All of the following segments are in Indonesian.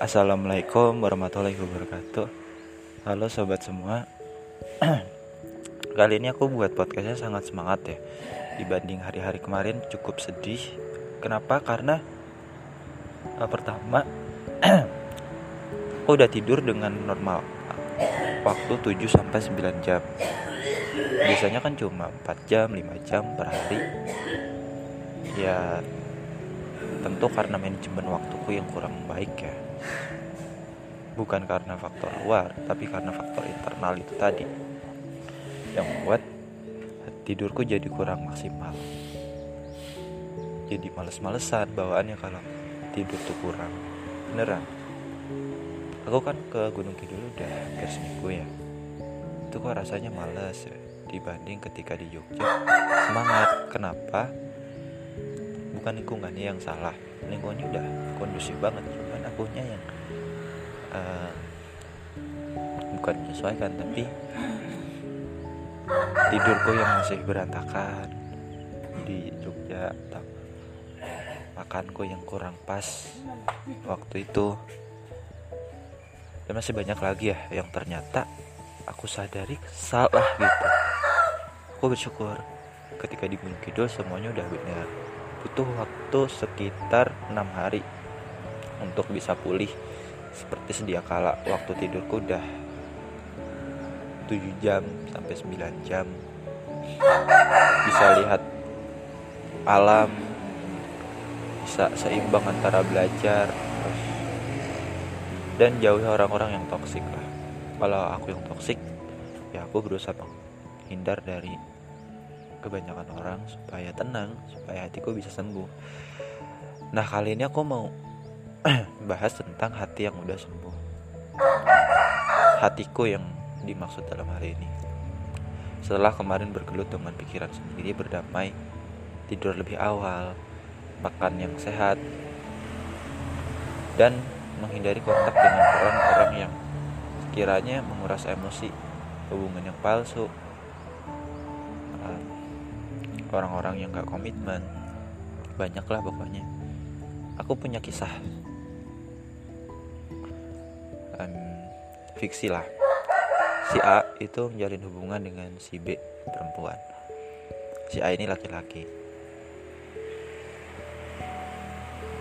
Assalamualaikum warahmatullahi wabarakatuh. Halo sobat semua. Kali ini aku buat podcastnya sangat semangat ya. Dibanding hari-hari kemarin cukup sedih. Kenapa? Karena uh, Pertama Aku udah tidur dengan normal. Waktu 7-9 jam. Biasanya kan cuma 4 jam, 5 jam per hari. Ya tentu karena manajemen waktuku yang kurang baik ya. Bukan karena faktor luar tapi karena faktor internal itu tadi. Yang membuat tidurku jadi kurang maksimal. Jadi males-malesan bawaannya kalau tidur tuh kurang. Beneran. Aku kan ke Gunung Kidul udah hampir seminggu ya. Itu kok rasanya males ya dibanding ketika di Jogja. Semangat. Kenapa bukan lingkungannya yang salah. Lingkungannya udah kondusif banget. Cuman akunya yang uh, bukan menyesuaikan tapi tidurku yang masih berantakan. Di Jogja makanku yang kurang pas waktu itu. Dan masih banyak lagi ya yang ternyata aku sadari salah gitu. Aku bersyukur ketika di Gunung Kidul semuanya udah benar butuh waktu sekitar enam hari untuk bisa pulih. Seperti sedia kala waktu tidurku udah 7 jam sampai 9 jam. Bisa lihat alam bisa seimbang antara belajar dan jauhi orang-orang yang toksik lah. Kalau aku yang toksik ya aku berusaha menghindar dari kebanyakan orang supaya tenang supaya hatiku bisa sembuh. Nah kali ini aku mau bahas tentang hati yang udah sembuh. Hatiku yang dimaksud dalam hari ini. Setelah kemarin bergelut dengan pikiran sendiri berdamai tidur lebih awal makan yang sehat dan menghindari kontak dengan orang-orang yang sekiranya menguras emosi hubungan yang palsu orang-orang yang gak komitmen. Banyak lah pokoknya. Aku punya kisah. Um, fiksi lah. Si A itu menjalin hubungan dengan si B perempuan. Si A ini laki-laki.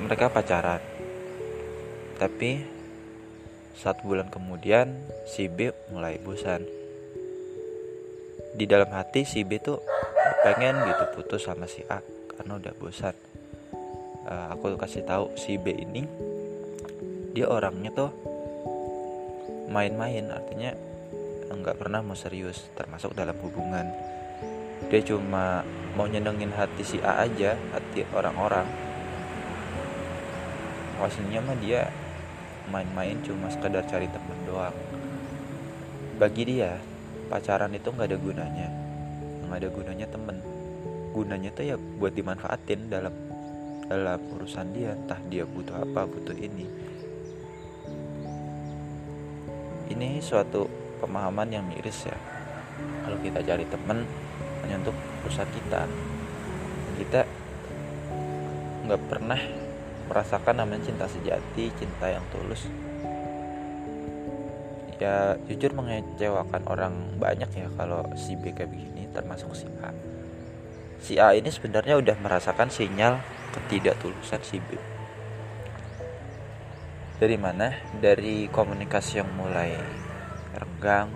Mereka pacaran. Tapi satu bulan kemudian si B mulai bosan. Di dalam hati si B tuh pengen gitu putus sama si A karena udah bosan. Uh, aku kasih tahu si B ini dia orangnya tuh main-main artinya nggak pernah mau serius termasuk dalam hubungan. Dia cuma mau nyenengin hati si A aja hati orang-orang. Aslinya mah dia main-main cuma sekedar cari temen doang. Bagi dia pacaran itu nggak ada gunanya ada gunanya temen. Gunanya tuh ya buat dimanfaatin dalam dalam urusan dia. Entah dia butuh apa butuh ini. Ini suatu pemahaman yang miris ya. Kalau kita cari temen hanya untuk urusan kita. Kita nggak pernah merasakan namanya cinta sejati cinta yang tulus ya jujur mengecewakan orang banyak ya kalau si B kayak begini termasuk si A. Si A ini sebenarnya udah merasakan sinyal ketidaktulusan si B. Dari mana? Dari komunikasi yang mulai renggang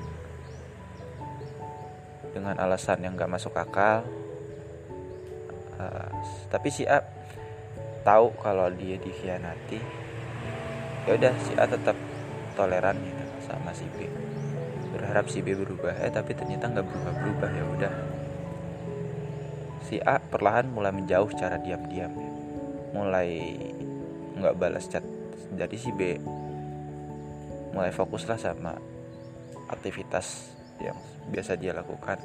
dengan alasan yang gak masuk akal. Uh, tapi si A tahu kalau dia dikhianati. Ya udah si A tetap toleran gitu sama si B. Berharap si B berubah eh tapi ternyata nggak berubah berubah ya udah. Si A perlahan mulai menjauh secara diam-diam ya. mulai nggak balas chat. Jadi si B mulai fokuslah sama aktivitas yang biasa dia lakukan.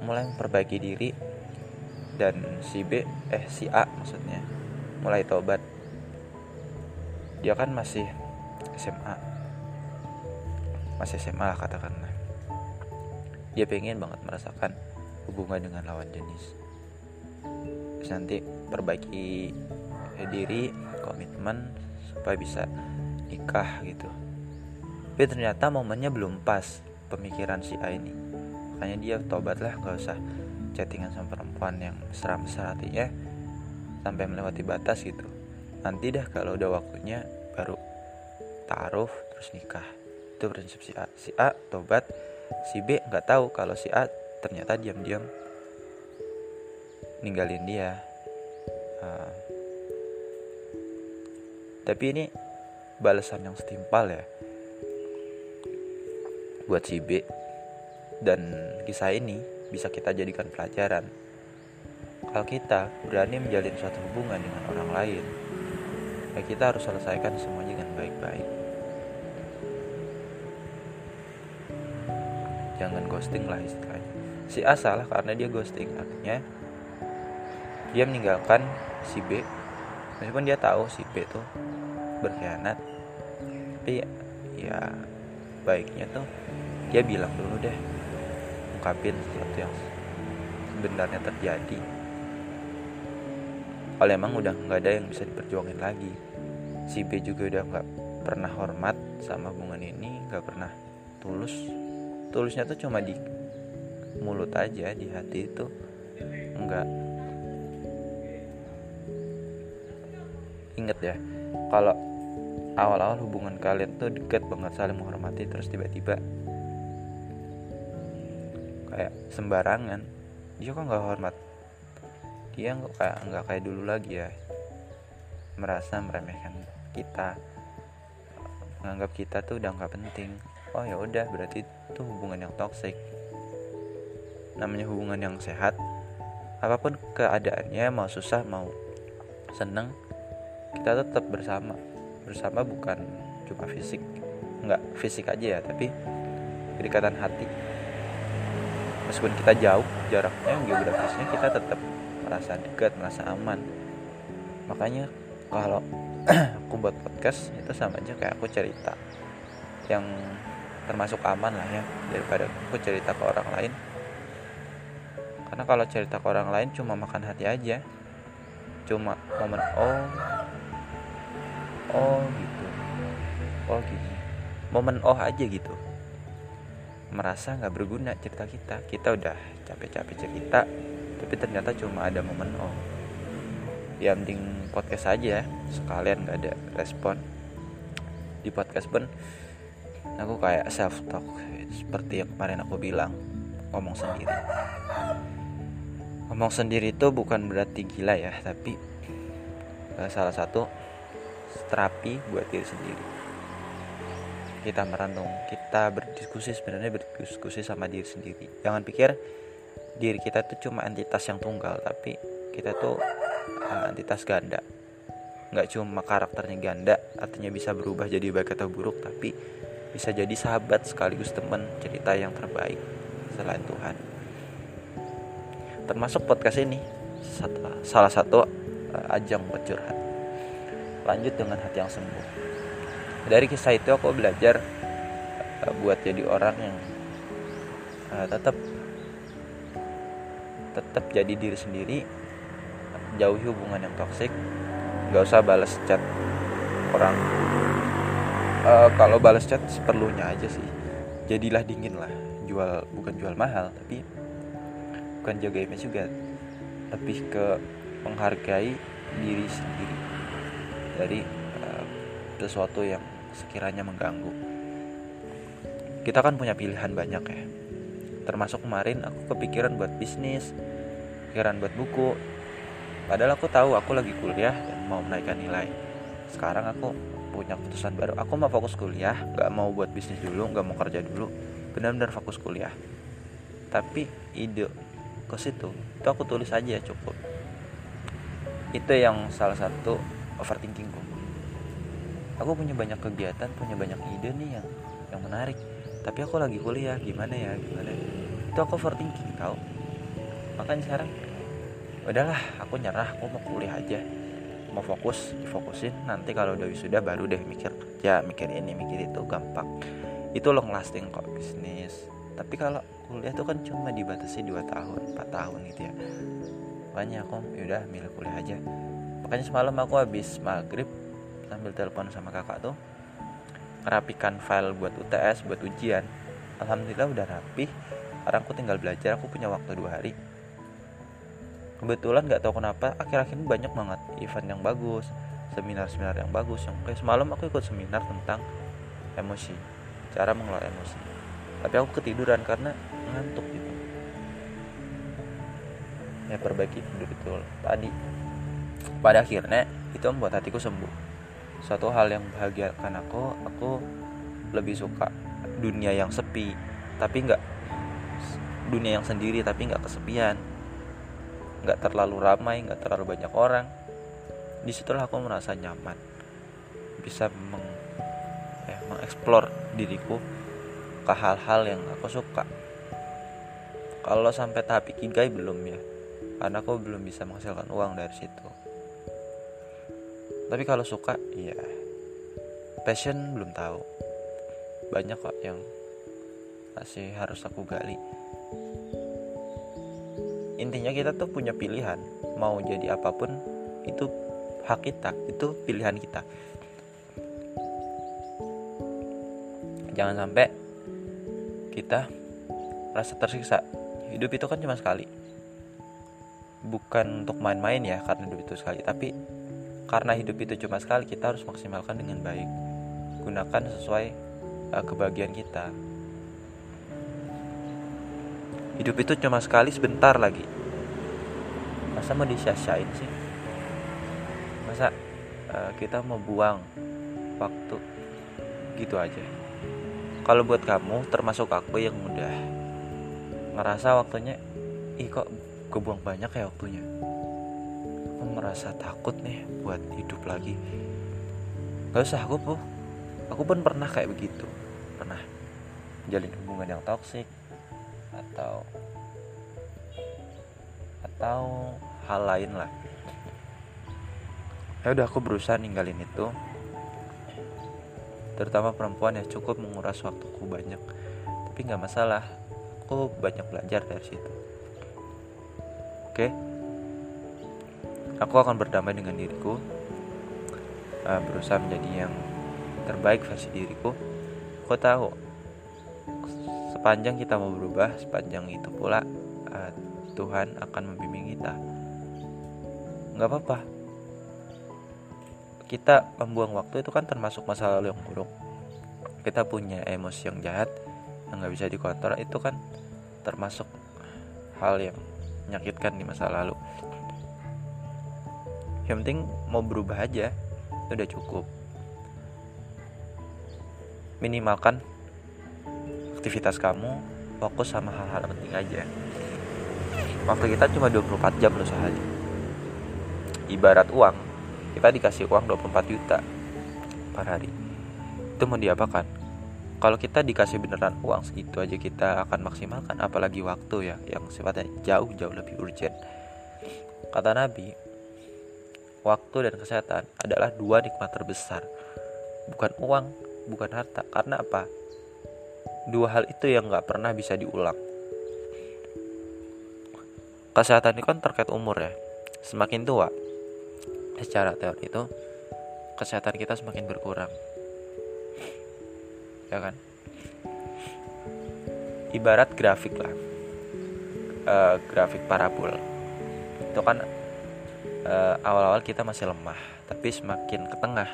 Mulai memperbaiki diri dan si B eh si A maksudnya mulai tobat dia kan masih SMA masih SMA lah katakanlah. Dia pengen banget merasakan hubungan dengan lawan jenis. Terus nanti perbaiki diri komitmen supaya bisa nikah gitu. Tapi ternyata momennya belum pas pemikiran si A ini. Makanya dia tobat lah gak usah chattingan sama perempuan yang mesra-mesra hatinya. Sampai melewati batas gitu. Nanti dah kalau udah waktunya baru taruh terus nikah itu prinsip si A. Si A tobat si B nggak tahu kalau si A ternyata diam-diam ninggalin dia. Uh, tapi ini balasan yang setimpal ya. Buat si B dan kisah ini bisa kita jadikan pelajaran. Kalau kita berani menjalin suatu hubungan dengan orang lain ya kita harus selesaikan semuanya dengan baik-baik jangan ghosting lah istilahnya. Si A salah karena dia ghosting artinya dia meninggalkan si B. Meskipun dia tahu si B tuh berkhianat tapi ya baiknya tuh dia bilang dulu deh ungkapin sesuatu yang sebenarnya terjadi. Kalau emang udah nggak ada yang bisa diperjuangin lagi si B juga udah nggak pernah hormat sama hubungan ini nggak pernah tulus tulusnya tuh cuma di mulut aja di hati itu. Nggak inget ya kalau awal-awal hubungan kalian tuh deket banget saling menghormati terus tiba-tiba kayak sembarangan. Dia kok nggak hormat? Dia nggak kayak nggak kayak dulu lagi ya. Merasa meremehkan kita. Menganggap kita tuh udah nggak penting oh ya udah berarti itu hubungan yang toksik namanya hubungan yang sehat. Apa pun keadaannya mau susah mau seneng kita tetap bersama. Bersama bukan cuma fisik. Nggak fisik aja ya tapi kedekatan hati. Meskipun kita jauh jaraknya geografisnya kita tetap merasa dekat merasa aman. Makanya kalau aku buat podcast itu sama aja kayak aku cerita. Yang termasuk aman lah ya daripada aku cerita ke orang lain. Karena kalau cerita ke orang lain cuma makan hati aja. Cuma momen oh oh gitu. Oh gini momen oh aja gitu. Merasa nggak berguna cerita kita. Kita udah capek-capek cerita tapi ternyata cuma ada momen oh. Ya mending podcast aja sekalian nggak ada respon. Di podcast pun aku kayak self talk seperti yang kemarin aku bilang ngomong sendiri. Ngomong sendiri itu bukan berarti gila ya tapi eh, salah satu terapi buat diri sendiri. Kita merenung kita berdiskusi sebenarnya berdiskusi sama diri sendiri. Jangan pikir diri kita tuh cuma entitas yang tunggal tapi kita tuh uh, entitas ganda. Nggak cuma karakternya ganda artinya bisa berubah jadi baik atau buruk tapi bisa jadi sahabat sekaligus teman cerita yang terbaik selain Tuhan. Termasuk podcast ini salah satu uh, ajang bercurhat lanjut dengan hati yang sembuh. Dari kisah itu aku belajar uh, buat jadi orang yang uh, tetap tetap jadi diri sendiri jauhi hubungan yang toksik nggak usah balas chat orang uh, kalau balas chat seperlunya aja sih jadilah dingin lah jual bukan jual mahal tapi bukan jaga image juga lebih ke menghargai diri sendiri dari uh, sesuatu yang sekiranya mengganggu. Kita kan punya pilihan banyak ya. Termasuk kemarin aku kepikiran buat bisnis, pikiran buat buku. Padahal aku tahu aku lagi kuliah dan mau menaikkan nilai. Sekarang aku punya keputusan baru. Aku mau fokus kuliah, gak mau buat bisnis dulu, gak mau kerja dulu. Benar-benar fokus kuliah. Tapi ide ke situ, itu aku tulis aja cukup. Itu yang salah satu overthinkingku aku punya banyak kegiatan punya banyak ide nih yang yang menarik tapi aku lagi kuliah gimana ya gimana itu aku overthinking tau makanya sekarang udahlah aku nyerah aku mau kuliah aja mau fokus difokusin. Nanti kalau udah wisuda baru deh mikir kerja mikir ini mikir itu gampang. Itu long lasting kok bisnis. Tapi kalau kuliah tuh kan cuma dibatasi 2 tahun 4 tahun gitu ya. Makanya aku yaudah milih kuliah aja. Makanya semalam aku habis maghrib sambil telepon sama kakak tuh merapikan file buat UTS buat ujian. Alhamdulillah udah rapi sekarang aku tinggal belajar aku punya waktu dua hari kebetulan nggak tahu kenapa akhir-akhir ini banyak banget event yang bagus seminar-seminar yang bagus yang kayak semalam aku ikut seminar tentang emosi cara mengelola emosi. Tapi aku ketiduran karena ngantuk gitu. Ya perbaiki tidur itu tadi. Pada akhirnya itu membuat hatiku sembuh. Suatu hal yang bahagiakan aku aku lebih suka dunia yang sepi tapi nggak dunia yang sendiri tapi nggak kesepian nggak terlalu ramai nggak terlalu banyak orang. Di situlah aku merasa nyaman. Bisa meng, ya, mengeksplor diriku ke hal-hal yang aku suka. Kalau sampai tahap ikigai belum ya karena aku belum bisa menghasilkan uang dari situ. Tapi kalau suka iya. Passion belum tahu. Banyak kok yang masih harus aku gali intinya kita tuh punya pilihan. Mau jadi apa pun itu hak kita. Itu pilihan kita. Jangan sampai kita rasa tersiksa. Hidup itu kan cuma sekali. Bukan untuk main-main ya karena hidup itu sekali. Tapi karena hidup itu cuma sekali kita harus maksimalkan dengan baik. Gunakan sesuai uh, kebahagiaan kita hidup itu cuma sekali sebentar lagi. Masa mau disia-siain sih? Masa uh, kita mau buang waktu gitu aja? Kalau buat kamu termasuk aku yang udah ngerasa waktunya ih kok kebuang banyak ya waktunya? Aku merasa takut nih buat hidup lagi. Gak usah aku aku pun pernah kayak begitu. Pernah jalin hubungan yang toksik atau atau hal lain lah. Ya udah aku berusaha ninggalin itu. Terutama perempuan ya cukup menguras waktuku banyak. Tapi nggak masalah aku banyak belajar dari situ. Oke? Aku akan berdamai dengan diriku. Uh, berusaha menjadi yang terbaik versi diriku. Aku tahu sepanjang kita mau berubah sepanjang itu pula uh, Tuhan akan membimbing kita. Nggak apa-apa. Kita membuang waktu itu kan termasuk masa lalu yang buruk. Kita punya emosi yang jahat yang nggak bisa dikontrol itu kan termasuk hal yang menyakitkan di masa lalu. Yang penting mau berubah aja itu udah cukup. Minimalkan aktivitas kamu fokus sama hal-hal penting aja. Waktu kita cuma 24 jam loh sehari. Ibarat uang kita dikasih uang 24 juta per hari. Itu mau diapakan? Kalau kita dikasih beneran uang segitu aja kita akan maksimalkan apalagi waktu ya yang sifatnya jauh-jauh lebih urgent. Kata Nabi waktu dan kesehatan adalah dua nikmat terbesar. Bukan uang bukan harta. Karena apa dua hal itu yang nggak pernah bisa diulang. Kesehatan itu kan terkait umur ya. Semakin tua secara teori itu kesehatan kita semakin berkurang. Ya kan? Ibarat grafik lah. Uh, grafik parabol. Itu kan uh, awal-awal kita masih lemah tapi semakin ke tengah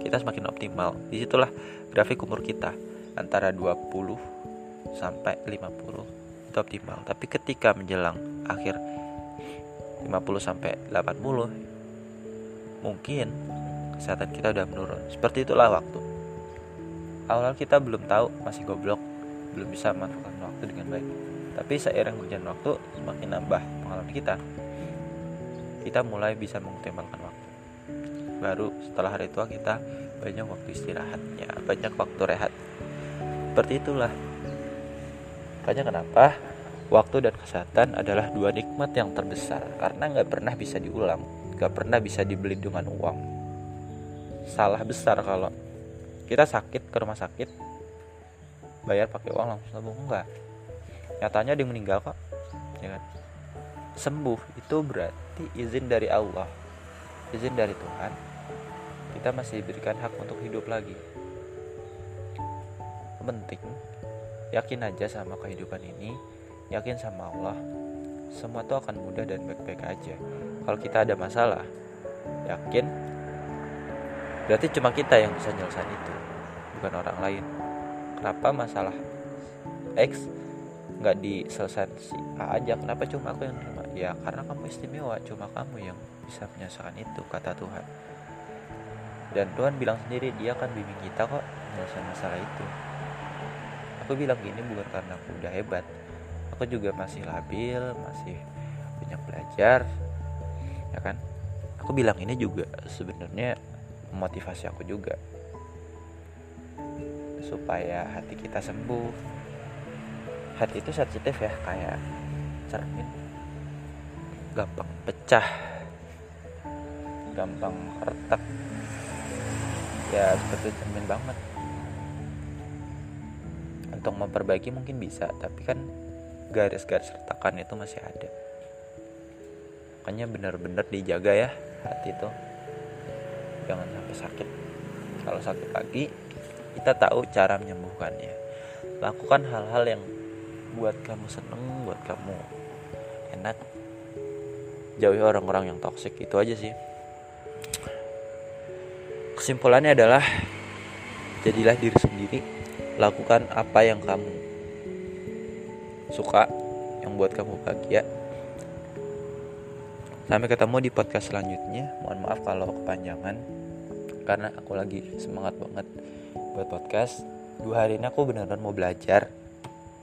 kita semakin optimal. Di situlah grafik umur kita antara 20 sampai 50 itu optimal. Tapi ketika menjelang akhir 50 sampai 80 mungkin kesehatan kita udah menurun. Seperti itulah waktu. Awal kita belum tahu masih goblok belum bisa memanfaatkan waktu dengan baik. Tapi seiring berjalan waktu semakin nambah pengalaman kita kita mulai bisa mengoptimalkan waktu. Baru setelah hari tua kita banyak waktu istirahatnya banyak waktu rehat seperti itulah. Makanya kenapa waktu dan kesehatan adalah dua nikmat yang terbesar karena nggak pernah bisa diulang, nggak pernah bisa dibeli dengan uang. Salah besar kalau kita sakit ke rumah sakit bayar pakai uang langsung sembuh enggak. Nyatanya dia meninggal kok, ya kan? Sembuh itu berarti izin dari Allah, izin dari Tuhan. Kita masih diberikan hak untuk hidup lagi penting. Yakin aja sama kehidupan ini. Yakin sama Allah. Semua tuh akan mudah dan baik-baik aja. Kalau kita ada masalah yakin. Berarti cuma kita yang bisa nyelesain itu bukan orang lain. Kenapa masalah X nggak diselesaikan si A aja? Kenapa cuma aku yang terima? Ya karena kamu istimewa. Cuma kamu yang bisa menyelesaikan itu kata Tuhan. Dan Tuhan bilang sendiri dia akan bimbing kita kok menyelesaikan masalah itu aku bilang gini bukan karena aku udah hebat. Aku juga masih labil masih banyak belajar ya kan? Aku bilang ini juga sebenarnya motivasi aku juga. Supaya hati kita sembuh. Hati itu sensitif ya kayak cermin. Gampang pecah. Gampang retak. Ya seperti cermin banget untuk memperbaiki mungkin bisa tapi kan garis-garis retakan itu masih ada. Makanya benar-benar dijaga ya hati itu. Jangan sampai sakit. Kalau sakit lagi kita tahu cara menyembuhkannya. Lakukan hal-hal yang buat kamu seneng buat kamu enak. Jauhi orang-orang yang toksik itu aja sih. Kesimpulannya adalah jadilah diri sendiri lakukan apa yang kamu suka yang buat kamu bahagia. Sampai ketemu di podcast selanjutnya. Mohon maaf kalau kepanjangan karena aku lagi semangat banget buat podcast. Dua hari ini aku benar-benar mau belajar.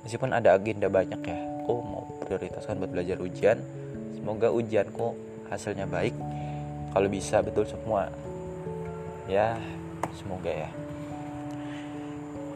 Meskipun ada agenda banyak ya aku mau prioritaskan buat belajar ujian. Semoga ujianku hasilnya baik. Kalau bisa betul semua. Ya semoga ya